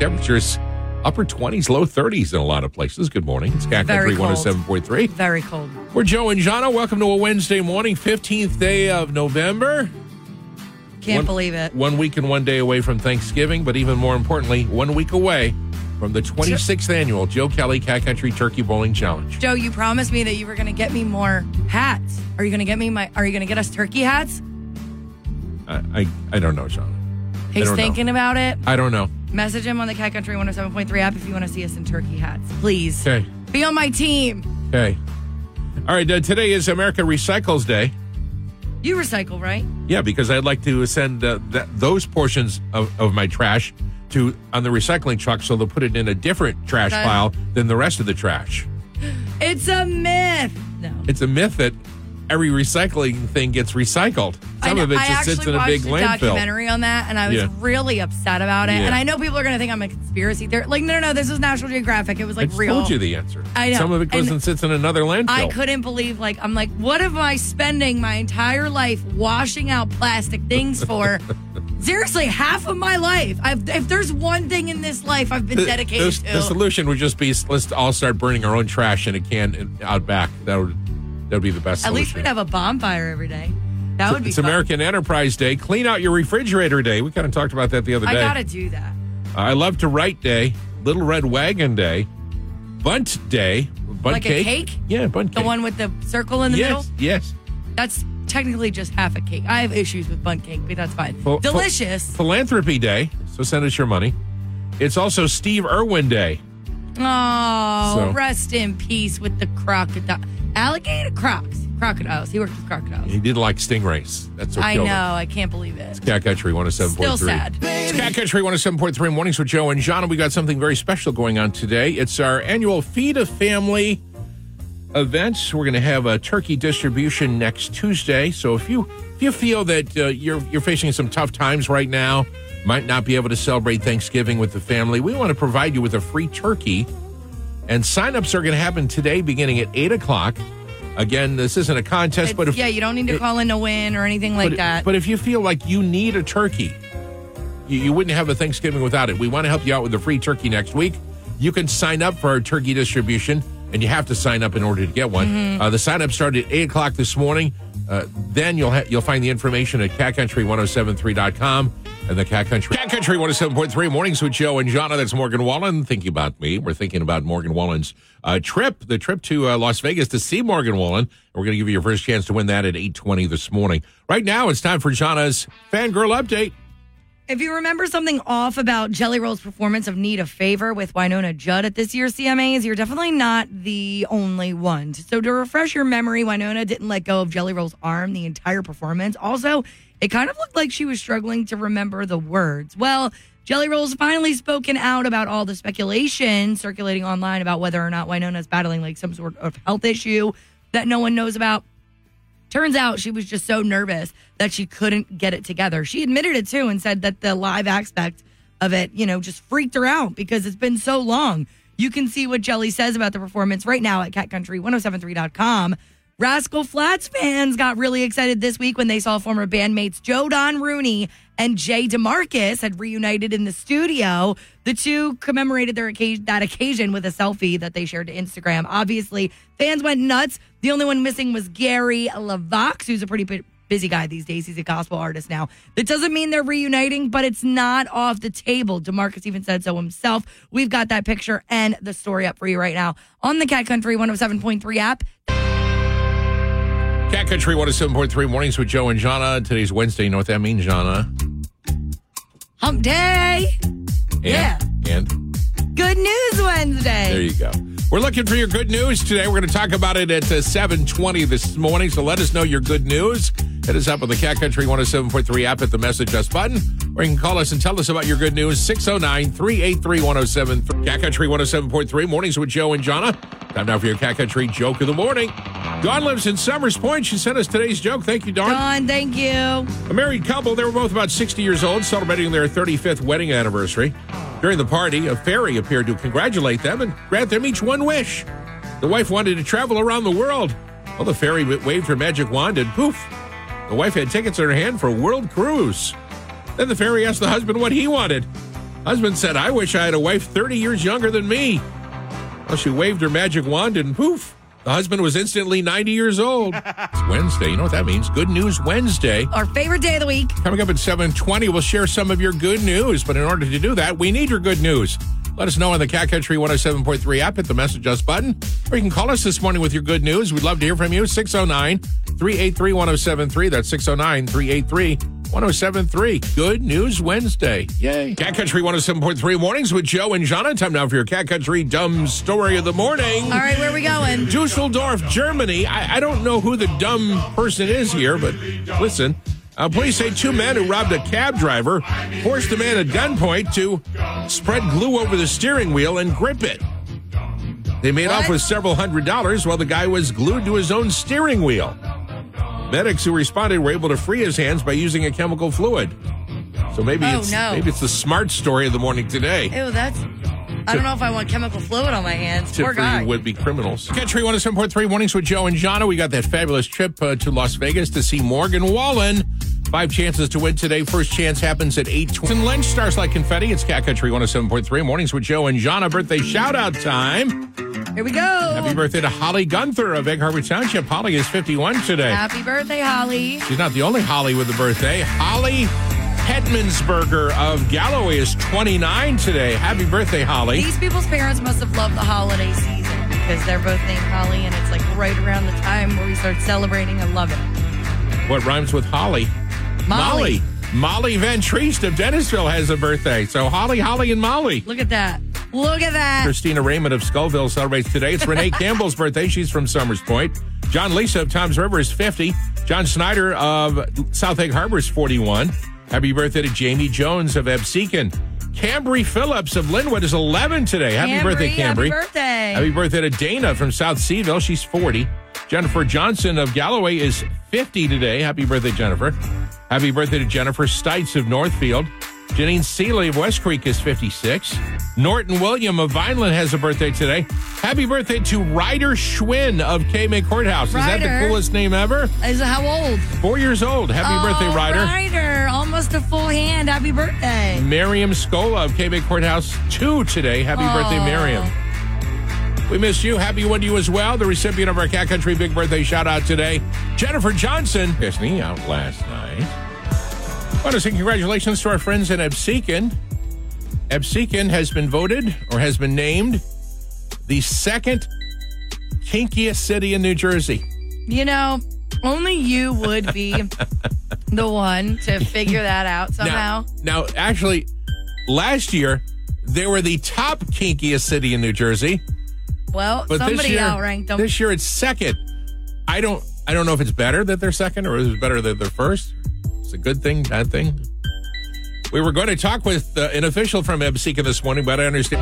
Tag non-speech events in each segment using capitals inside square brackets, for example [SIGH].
Temperatures upper 20s, low 30s in a lot of places. Good morning. It's Cat Country oh cold. 107.3. Very cold. We're Joe and Jahna. Welcome to a Wednesday morning, 15th day of November. Can't One- believe it. One week and one day away from Thanksgiving, but even more importantly, one week away from the 26th annual Joe Kelly Cat Country Turkey Bowling Challenge. Joe, you promised me that you were going to get me more hats. Are you going to get me my? Are you going to get us turkey hats? I, I, I don't know, Jahna. He's don't know. thinking about it. I don't know. Message him on the Cat Country 107.3 app if you want to see us in turkey hats. Please Okay. be on my team. Okay. All right. Uh, today is America Recycles Day. You recycle, right? Yeah, because I'd like to send uh, that, those portions of, of my trash to on the recycling truck, so they'll put it in a different trash Okay. pile than the rest of the trash. It's a myth. No. It's a myth that every recycling thing gets recycled. Some know- of it I just actually sits in a watched big a landfill. documentary on that, and I was Yeah. really upset about it. Yeah. And I know people are going to think I'm a conspiracy theorist. Like, no, no, no, this was National Geographic. It was I like just real. told you the answer. I know. Some of it goes And and, sits in another landfill. I couldn't believe, like, I'm like, what am I spending my entire life washing out plastic things for? [LAUGHS] Seriously, half of my life. I've, if there's one thing in this life I've been dedicated the, to, the solution would just be let's all start burning our own trash in a can in- out back. That would that would be the best. at least we'd have a bonfire every day. That would be It's fun. American Enterprise Day. Clean out your refrigerator day. We kind of talked about that the other day. I gotta do that. I love to write day. Little Red Wagon Day. Bundt Day. Bundt Like a cake? Yeah, bundt Cake. The cake. one with the circle in the yes, middle. yes. That's technically just half a cake. I have issues with bun cake, but that's fine. Ph- Delicious. Philanthropy Day. So send us your money. It's also Steve Irwin Day. Oh, So- rest in peace with the crocodile. Alligator crocs. Crocodiles. He worked with crocodiles. He didn't like stingrays. That's what I know. him. I can't believe it. Cat Country 107.3. Still sad. It's Cat Country 107.3 mornings with Joe and John. We got something very special going on today. It's our annual Feed a Family events. We're going to have a turkey distribution next Tuesday. So if you if you feel that uh, you're you're facing some tough times right now, might not be able to celebrate Thanksgiving with the family, we want to provide you with a free turkey. And signups are going to happen today, beginning at eight o'clock. Again, this isn't a contest, It's- but if yeah, you don't need to it- call in to win or anything like but, that. But if you feel like you need a turkey, you, you wouldn't have a Thanksgiving without it. We want to help you out with a free turkey next week. You can sign up for our turkey distribution, and you have to sign up in order to get one. Mm-hmm. Uh, the sign up started at eight o'clock this morning. Uh, then you'll ha- you'll find the information at catcountry1073.com and the Cat Country Cat Country 107.3 mornings with Joe and Jahna. That's Morgan Wallen thinking about me. We're thinking about Morgan Wallen's uh, trip, the trip to uh, Las Vegas to see Morgan Wallen. We're going to give you your first chance to win that at 8:20 this morning. Right now, it's time for Jahna's fangirl update. If you remember something off about Jelly Roll's performance of Need a Favor with Wynonna Judd at this year's CMAs, you're definitely not the only one. So, to refresh your memory, Wynonna didn't let go of Jelly Roll's arm the entire performance. Also, it kind of looked like she was struggling to remember the words. Well, Jelly Roll's finally spoken out about all the speculation circulating online about whether or not Wynonna's battling like some sort of health issue that no one knows about. Turns out she was just so nervous that she couldn't get it together. She admitted it too and said that the live aspect of it, you know, just freaked her out because it's been so long. You can see what Jelly says about the performance right now at catcountry1073.com. Rascal Flatts fans got really excited this week when they saw former bandmates Joe Don Rooney and Jay DeMarcus had reunited in the studio. The two commemorated their occasion, that occasion with a selfie that they shared to Instagram. Obviously, fans went nuts. The only one missing was Gary LeVox, who's a pretty bu- busy guy these days. He's a gospel artist now. That doesn't mean they're reuniting, but it's not off the table. DeMarcus even said so himself. We've got that picture and the story up for you right now on the Cat Country 107.3 app. Cat Country 107.3 mornings with Joe and Jahna. Today's Wednesday. You know what that means, Jahna? Hump Day. And, Yeah. And Good News Wednesday. there you go. We're looking for your good news today. We're going to talk about it at uh, 720 this morning. So let us know your good news. Hit us up on the Cat Country 107.3 app at the message us button. Or you can call us and tell us about your good news. 609 383 1073. Cat Country 107.3 mornings with Joe and Jahna. Time now for your Cat Country joke of the morning. Dawn lives in Somers Point. She sent us today's joke. Thank you, Dawn. Dawn, thank you. A married couple, they were both about 60 years old, celebrating their 35th wedding anniversary. During the party, a fairy appeared to congratulate them and grant them each one wish. The wife wanted to travel around the world. Well, the fairy waved her magic wand and poof, the wife had tickets in her hand for a world cruise. Then the fairy asked the husband what he wanted. Husband said, I wish I had a wife 30 years younger than me. Well, she waved her magic wand and poof, the husband was instantly 90 years old. [LAUGHS] It's Wednesday. You know what that means? Good News Wednesday. Our favorite day of the week. Coming up at 720, we'll share some of your good news. But in order to do that, we need your good news. Let us know on the Cat Country 107.3 app. Hit the message us button. Or you can call us this morning with your good news. We'd love to hear from you. 609 383 1073. That's 609 383 1073. Good News Wednesday. Yay. Cat Country 107.3 mornings with Joe and Jahna. Time now for your Cat Country dumb story of the morning. All right, where are we going? Dusseldorf, Germany. I, I don't know who the dumb person is here, but listen. Uh, police say two men who robbed a cab driver forced the man at gunpoint to spread glue over the steering wheel and grip it. They made What? off with several hundred dollars while the guy was glued to his own steering wheel. Medics who responded were able to free his hands by using a chemical fluid. So maybe Oh, it's no. maybe it's the smart story of the morning today. Ew, that's. I don't know if I want chemical fluid on my hands. tip Poor for guy. you would-be criminals. Country 107.3 mornings with Joe and Jahna. We got that fabulous trip uh, to Las Vegas to see Morgan Wallen. Five chances to win today. First chance happens at 8.20. And lunch stars like confetti. It's Cat Country 107.3 mornings with Joe and Jahna. Birthday shout-out time. Here we go. Happy birthday to Holly Gunther of Egg Harbor Township. Holly is 51 today. Happy birthday, Holly. She's not the only Holly with a birthday. Holly Hetmansberger of Galloway is 29 today. Happy birthday, Holly. These people's parents must have loved the holiday season because they're both named Holly, and it's like right around the time where we start celebrating. I love it. What rhymes with Holly? Molly. Molly. Molly Van Treest of Dennisville has a birthday. So Holly, Holly, and Molly. Look at that. Look at that. Christina Raymond of Scullville celebrates today. It's Renee [LAUGHS] Campbell's birthday. She's from Somers Point. John Lisa of Toms River is 50. John Snyder of South Egg Harbor is 41. Happy birthday to Jamie Jones of Absecon. Cambry Phillips of Linwood is 11 today. Happy birthday, Cambry. Happy birthday. Happy birthday to Dana from South Seaville. She's 40. Jennifer Johnson of Galloway is 50 today. Happy birthday, Jennifer. Happy birthday to Jennifer Stites of Northfield. Janine Seeley of West Creek is 56. Norton William of Vineland has a birthday today. Happy birthday to Ryder Schwinn of Cape May Court House. Is that the coolest name ever? Is how old? Four years old. Happy oh, birthday, Ryder. Ryder. Almost a full hand. Happy birthday. Miriam Scola of Cape May Court House, two today. Happy birthday, Miriam. We miss you. Happy one to you as well. The recipient of our Cat Country Big Birthday shout out today, Jennifer Johnson. Me out last night. Want to say congratulations to our friends in Absecon. Absecon has been voted or has been named the second kinkiest city in New Jersey. You know, only you would be [LAUGHS] the one to figure that out somehow. Now, now, actually, last year they were the top kinkiest city in New Jersey. well, But somebody this year, outranked them. this year it's second. I don't, I don't know if it's better that they're second or is it better that they're first. A good thing, bad thing. We were going to talk with uh, an official from Ebseka this morning, but I understand.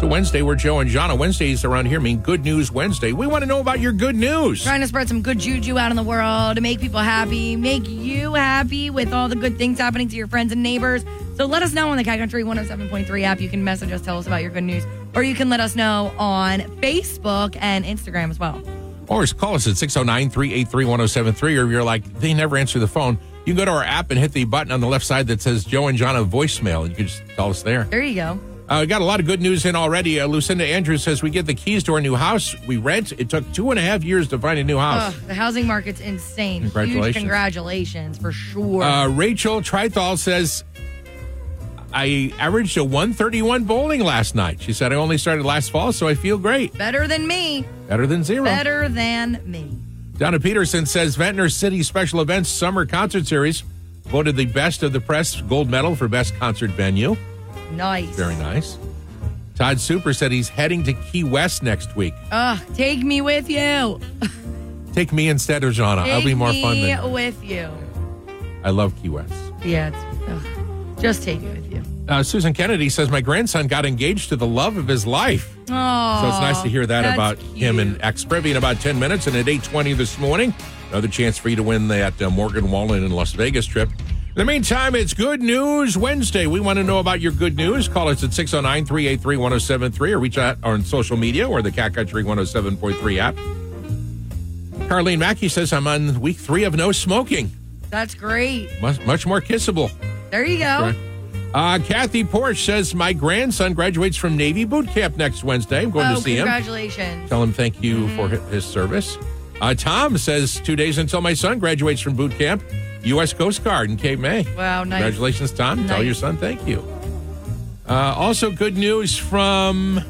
A Wednesday. We're Joe and Jahna. Wednesdays around here mean Good News Wednesday. We want to know about your good news. Trying to spread some good juju out in the world to make people happy, make you happy with all the good things happening to your friends and neighbors. So let us know on the Cat Country 107.3 app. You can message us, tell us about your good news, or you can let us know on Facebook and Instagram as well. Or just call us at 609 383 1073. Or if you're like, they never answer the phone, you can go to our app and hit the button on the left side that says Joe and Jahna voicemail. And You can just call us there. There you go. Uh, we got a lot of good news in already. Uh, Lucinda Andrews says we get the keys to our new house. We rent. It took two and a half years to find a new house. Ugh, the housing market's insane. Congratulations. Huge congratulations for sure. Uh, Rachel Trithal says I averaged a 131 bowling last night. She said I only started last fall, so I feel great. Better than me. Better than zero. Better than me. Donna Peterson says Ventnor City Special Events Summer Concert Series voted the best of the press gold medal for best concert venue. Nice. Very nice. Todd Super said he's heading to Key West next week. Ugh, take me with you. Take me instead of Jahna. Take I'll be more fun me than with you. I love Key West. Yeah, just take it with you. Uh, Susan Kennedy says my grandson got engaged to the love of his life. Oh, So it's nice to hear that about him and cute. ex Privy in about 10 minutes. And at 8.20 this morning, another chance for you to win that uh, Morgan Wallen in Las Vegas trip. In the meantime, it's Good News Wednesday. We want to know about your good news. Call us at 609 383 1073 or reach out on social media or the Cat Country 107.3 app. Carlene Mackey says, I'm on week three of no smoking. That's great. Much, much more kissable. There you go. Uh, Kathy Porsche says my grandson graduates from Navy boot camp next Wednesday. I'm going oh, to see him. congratulations. Tell him thank you for his service. Uh, Tom says two days until my son graduates from boot camp, U.S. Coast Guard in Cape May. Wow, nice. Congratulations, Tom. Tell your son thank you. Uh, also, good news from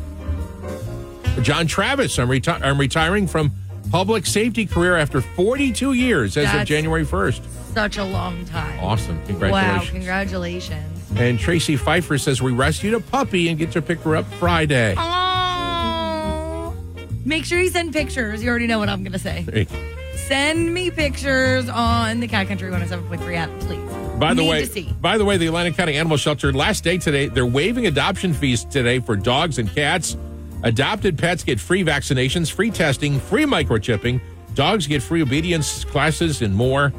John Travis. I'm, reti- I'm retiring from public safety career after 42 years as of That's- January 1st. Such a long time. Awesome. Congratulations. Wow, Congratulations. And Tracy Pfeiffer says we rescued a puppy and get to pick her up Friday. Oh. Make sure you send pictures. You already know what I'm going to say. Hey, Send me pictures on the Cat Country 107.3 app, please. By the Need way, to see. by the way, the Atlantic County Animal Shelter last day today, they're waiving adoption fees today for dogs and cats. Adopted pets get free vaccinations, free testing, free microchipping. Dogs get free obedience classes and more.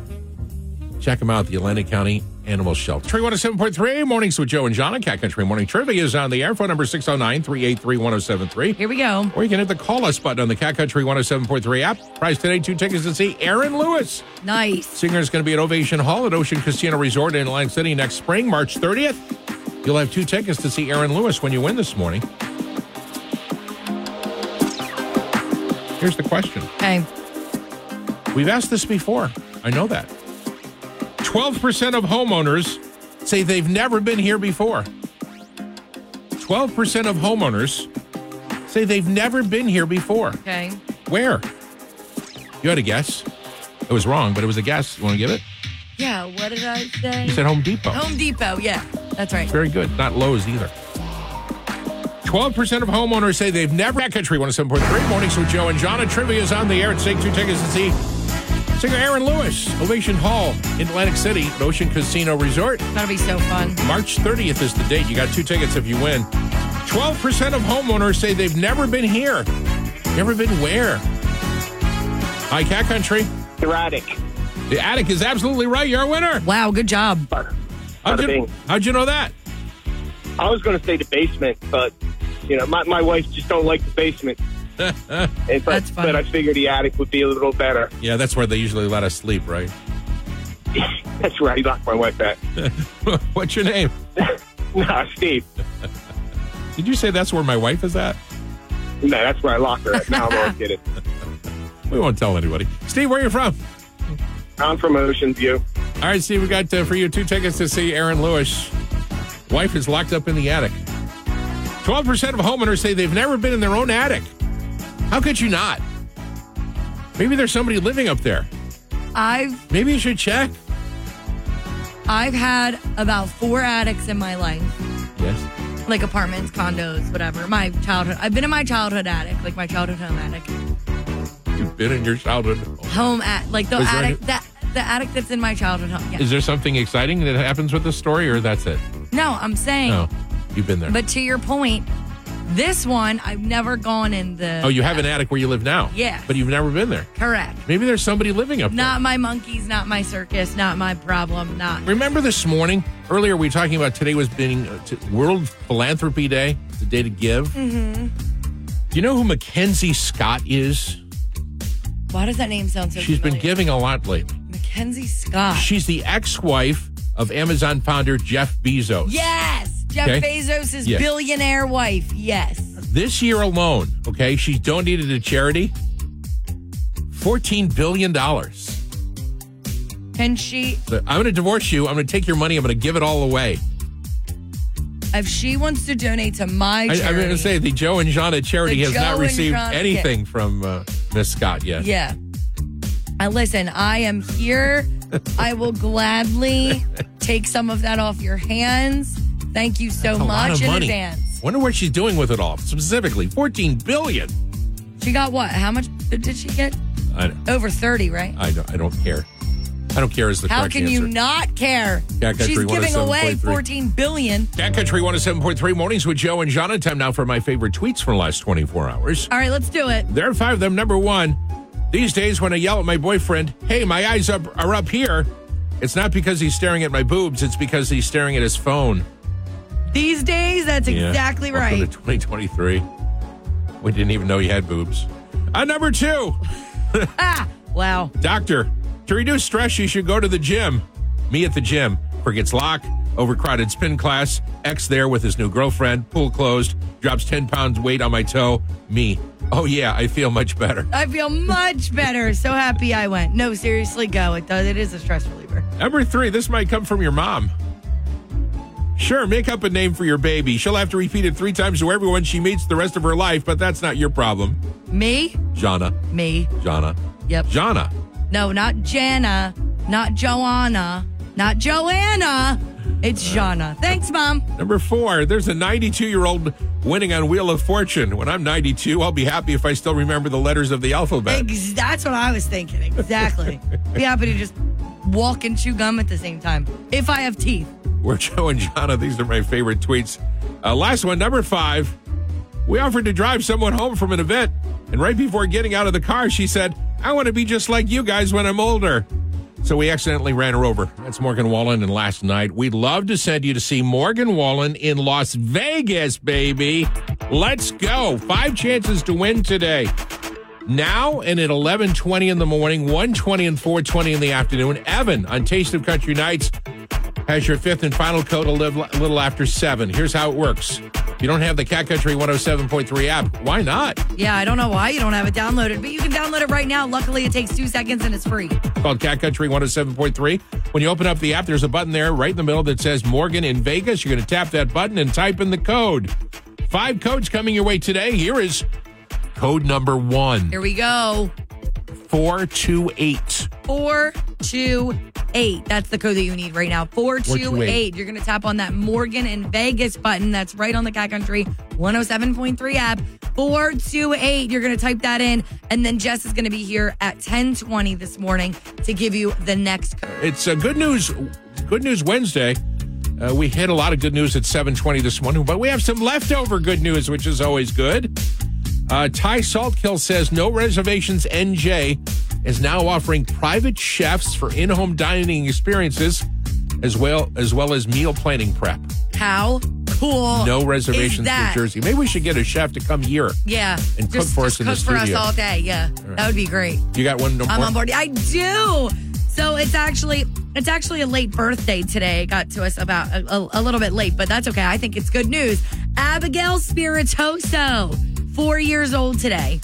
Check them out, the Atlantic County Animal Shelter. Tree 107.3, mornings with Joe and John. Cat Country Morning Trivia is on the air. Phone number 609 383 1073. Here we go. Or you can hit the call us button on the Cat Country 107.3 app. Prize today, two tickets to see Aaron Lewis. Nice. Singer is going to be at Ovation Hall at Ocean Casino Resort in Atlantic City next spring, March 30th. You'll have two tickets to see Aaron Lewis when you win this morning. Here's the question. Okay. We've asked this before. I know that. 12% of homeowners say they've never been here before. 12% of homeowners say they've never been here before. Okay. Where? You had a guess. It was wrong, but it was a guess. You want to give it? Yeah, what did I say? You said Home Depot. Home Depot. Yeah, that's right. Very good. Not Lowe's either. 12% of homeowners say they've never. Cat Country 107.3 Mornings with Joe and John. And trivia is on the air. Take two tickets to see singer Aaron Lewis, Ovation Hall in Atlantic City Ocean Casino Resort. That'll be so fun. March 30th is the date. You got two tickets if you win. 12% of homeowners say they've never been here. Never been where? Hi, Cat Country. Your attic. The attic is absolutely right. You're a winner. Wow, good job. How'd you, how'd you know that? I was going to say the basement, but you know, my, my wife just don't like the basement. [LAUGHS] And, but, That's funny. but I figured the attic would be a little better. Yeah, that's where they usually let us sleep, right? [LAUGHS] That's where I locked my wife at. [LAUGHS] What's your name? nah, Steve. Did you say that's where my wife is at? No, that's where I locked her at. Now I'm all kidding. We won't tell anybody. Steve, where are you from? I'm from Ocean View. All right, Steve, we got uh, for you two tickets to see Aaron Lewis. Wife is locked up in the attic. 12% of homeowners say they've never been in their own attic. How could you not? Maybe there's somebody living up there. I've Maybe you should check. I've had about four attics in my life, Yes. like apartments, condos, whatever. My childhood. I've been in my childhood attic, like my childhood home attic. You've been in your childhood. Home at like the Is attic any- that the attic that's in my childhood home. Yeah. Is there something exciting that happens with the story, or that's it? no, I'm saying. No, you've been there. But to your point, this one I've never gone in the. oh, you have an attic where you live now? Yeah, But you've never been there. Correct. Maybe there's somebody living up there. Not my monkeys, not my circus, not my problem, not. Remember this morning? Earlier, we were talking about today was being uh, t- World Philanthropy Day, the day to give. Mm-hmm. Do you know who MacKenzie Scott is? Why does that name sound so She's been giving a lot lately. MacKenzie Scott. She's the ex-wife of Amazon founder Jeff Bezos. yes. Jeff Okay. Bezos' Yes. billionaire wife. Yes. This year alone, okay, she's donated to charity $14 billion. Can she, I'm going to divorce you. I'm going to take your money. I'm going to give it all away. if she wants to donate to my I, I'm going to say the Joe and Jahna charity has Joe not received anything from uh, Miss Scott yet. Yeah. Uh, listen, I am here. [LAUGHS] I will gladly [LAUGHS] take some of that off your hands. Thank you so That's a lot much in money. advance. Wonder what she's doing with it all. Specifically, 14 billion. She got what? How much did she get? I don't, Over 30, right? I don't, I don't care. I don't care is the How correct can answer. you not care? Cat Country She's giving oh away 14 billion. Cat Country 107.3 mornings with Joe and Jahna. Time now for my favorite tweets from the last 24 hours. All right, let's do it. There are five of them. Number one, these days when I yell at my boyfriend, hey, my eyes up, are up here, it's not because he's staring at my boobs, it's because he's staring at his phone. These days, that's Yeah. exactly Welcome right. to 2023. We didn't even know you had boobs. Uh, number two, [LAUGHS] Ah, wow. doctor, to reduce stress, you should go to the gym. Me at the gym. Forgets lock, Overcrowded spin class. X there with his new girlfriend. Pool closed. Drops 10 pounds weight on my toe. Me. Oh, yeah, I feel much better. I feel much better. So happy I went. No, seriously, go. It does. It is a stress reliever. Number three, this might come from your mom. Sure, make up a name for your baby. She'll have to repeat it three times to everyone she meets the rest of her life, but that's not your problem. Me? Jahna. Me. Jahna. Yep. Jahna. No, not Jahna, not Joanna, not Joanna. It's Jahna. Thanks, Mom. Number four, there's a 92 year old winning on Wheel of Fortune. When I'm 92, I'll be happy if I still remember the letters of the alphabet. Ex- that's what I was thinking. Exactly. [LAUGHS] be happy to just walk and chew gum at the same time if I have teeth. We're [LAUGHS] Joe and Jahna. These are my favorite tweets. Uh, last one, number five. We offered to drive someone home from an event, and right before getting out of the car, she said, I want to be just like you guys when I'm older. So we accidentally ran her over. That's Morgan Wallen. And last night, we'd love to send you to see Morgan Wallen in Las Vegas, baby. Let's go. Five chances to win today. Now and at 11:20 in the morning, 1:20 and 4:20 in the afternoon. Evan on Taste of Country Nights has your fifth and final code a little, a little after 7. Here's how it works. If you don't have the Cat Country 107.3 app, why not? Yeah, I don't know why you don't have it downloaded, but you can download it right now. Luckily, it takes two seconds and it's free. It's called Cat Country 107.3. When you open up the app, there's a button there right in the middle that says Morgan in Vegas. You're going to tap that button and type in the code. Five codes coming your way today. Here is code number one Here we go. 428. 428. That's the code that you need right now. 428. 428. You're going to tap on that Morgan and Vegas button that's right on the Cat Country 107.3 app. 428. You're going to type that in. And then Jess is going to be here at 1020 this morning to give you the next code. It's a good news. Good news Wednesday. Uh, we hit a lot of good news at 720 this morning, but we have some leftover good news, which is always good. Uh, Ty Saltkill says no reservations NJ is now offering private chefs for in-home dining experiences as well as well as meal planning prep. How cool. No reservations for Jersey. Maybe we should get a chef to come here. Yeah. And cook just, for just us in the cook for us studio. all day. Yeah. That would be great. You got one? I'm more? on board. I do. So it's actually it's actually a late birthday today. It got to us about a, a, a little bit late, but that's okay. I think it's good news. Abigail Spiritoso, four years old today.